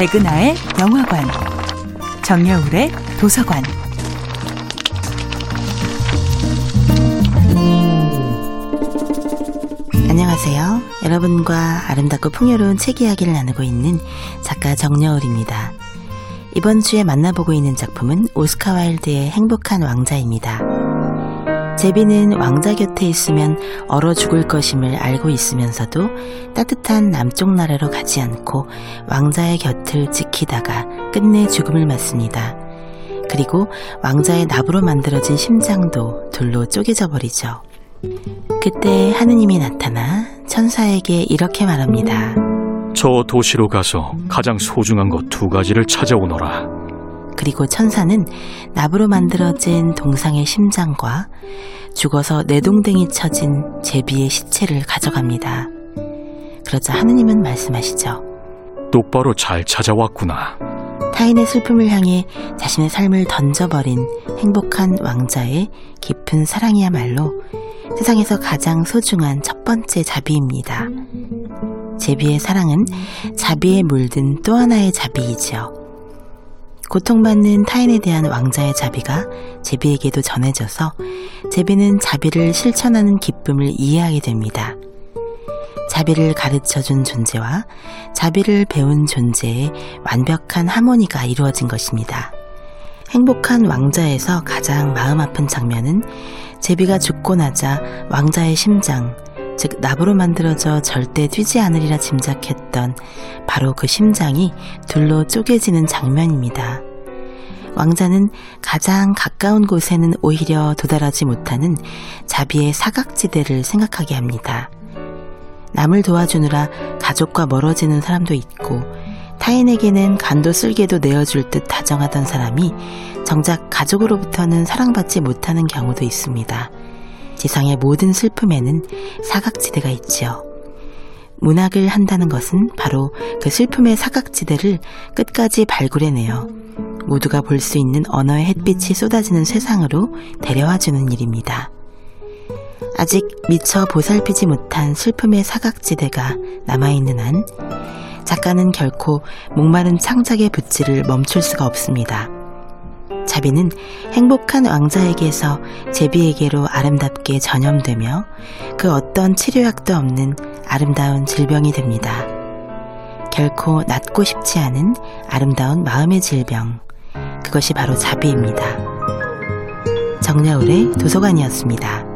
백은하의 영화관, 정여울의 도서관. 안녕하세요. 여러분과 아름답고 풍요로운 책 이야기를 나누고 있는 작가 정여울입니다. 이번 주에 만나보고 있는 작품은 오스카 와일드의 행복한 왕자입니다. 제비는 왕자 곁에 있으면 얼어 죽을 것임을 알고 있으면서도 따뜻한 남쪽 나라로 가지 않고 왕자의 곁을 지키다가 끝내 죽음을 맞습니다. 그리고 왕자의 나부로 만들어진 심장도 둘로 쪼개져 버리죠. 그때 하느님이 나타나 천사에게 이렇게 말합니다. 저 도시로 가서 가장 소중한 것 두 가지를 찾아오너라. 그리고 천사는 나부로 만들어진 동상의 심장과 죽어서 내동댕이 쳐진 제비의 시체를 가져갑니다. 그러자 하느님은 말씀하시죠. 똑바로 잘 찾아왔구나. 타인의 슬픔을 향해 자신의 삶을 던져버린 행복한 왕자의 깊은 사랑이야말로 세상에서 가장 소중한 첫 번째 자비입니다. 제비의 사랑은 자비에 물든 또 하나의 자비이지요. 고통받는 타인에 대한 왕자의 자비가 제비에게도 전해져서 제비는 자비를 실천하는 기쁨을 이해하게 됩니다. 자비를 가르쳐 준 존재와 자비를 배운 존재의 완벽한 하모니가 이루어진 것입니다. 행복한 왕자에서 가장 마음 아픈 장면은 제비가 죽고 나자 왕자의 심장, 즉 나부로 만들어져 절대 뛰지 않으리라 짐작했던 바로 그 심장이 둘로 쪼개지는 장면입니다. 왕자는 가장 가까운 곳에는 오히려 도달하지 못하는 자비의 사각지대를 생각하게 합니다. 남을 도와주느라 가족과 멀어지는 사람도 있고 타인에게는 간도 쓸개도 내어줄 듯 다정하던 사람이 정작 가족으로부터는 사랑받지 못하는 경우도 있습니다. 지상의 모든 슬픔에는 사각지대가 있지요. 문학을 한다는 것은 바로 그 슬픔의 사각지대를 끝까지 발굴해내어 모두가 볼 수 있는 언어의 햇빛이 쏟아지는 세상으로 데려와 주는 일입니다. 아직 미처 보살피지 못한 슬픔의 사각지대가 남아있는 한 작가는 결코 목마른 창작의 붓질을 멈출 수가 없습니다. 자비는 행복한 왕자에게서 제비에게로 아름답게 전염되며 그 어떤 치료약도 없는 아름다운 질병이 됩니다. 결코 낫고 싶지 않은 아름다운 마음의 질병. 그것이 바로 자비입니다. 정야울의 도서관이었습니다.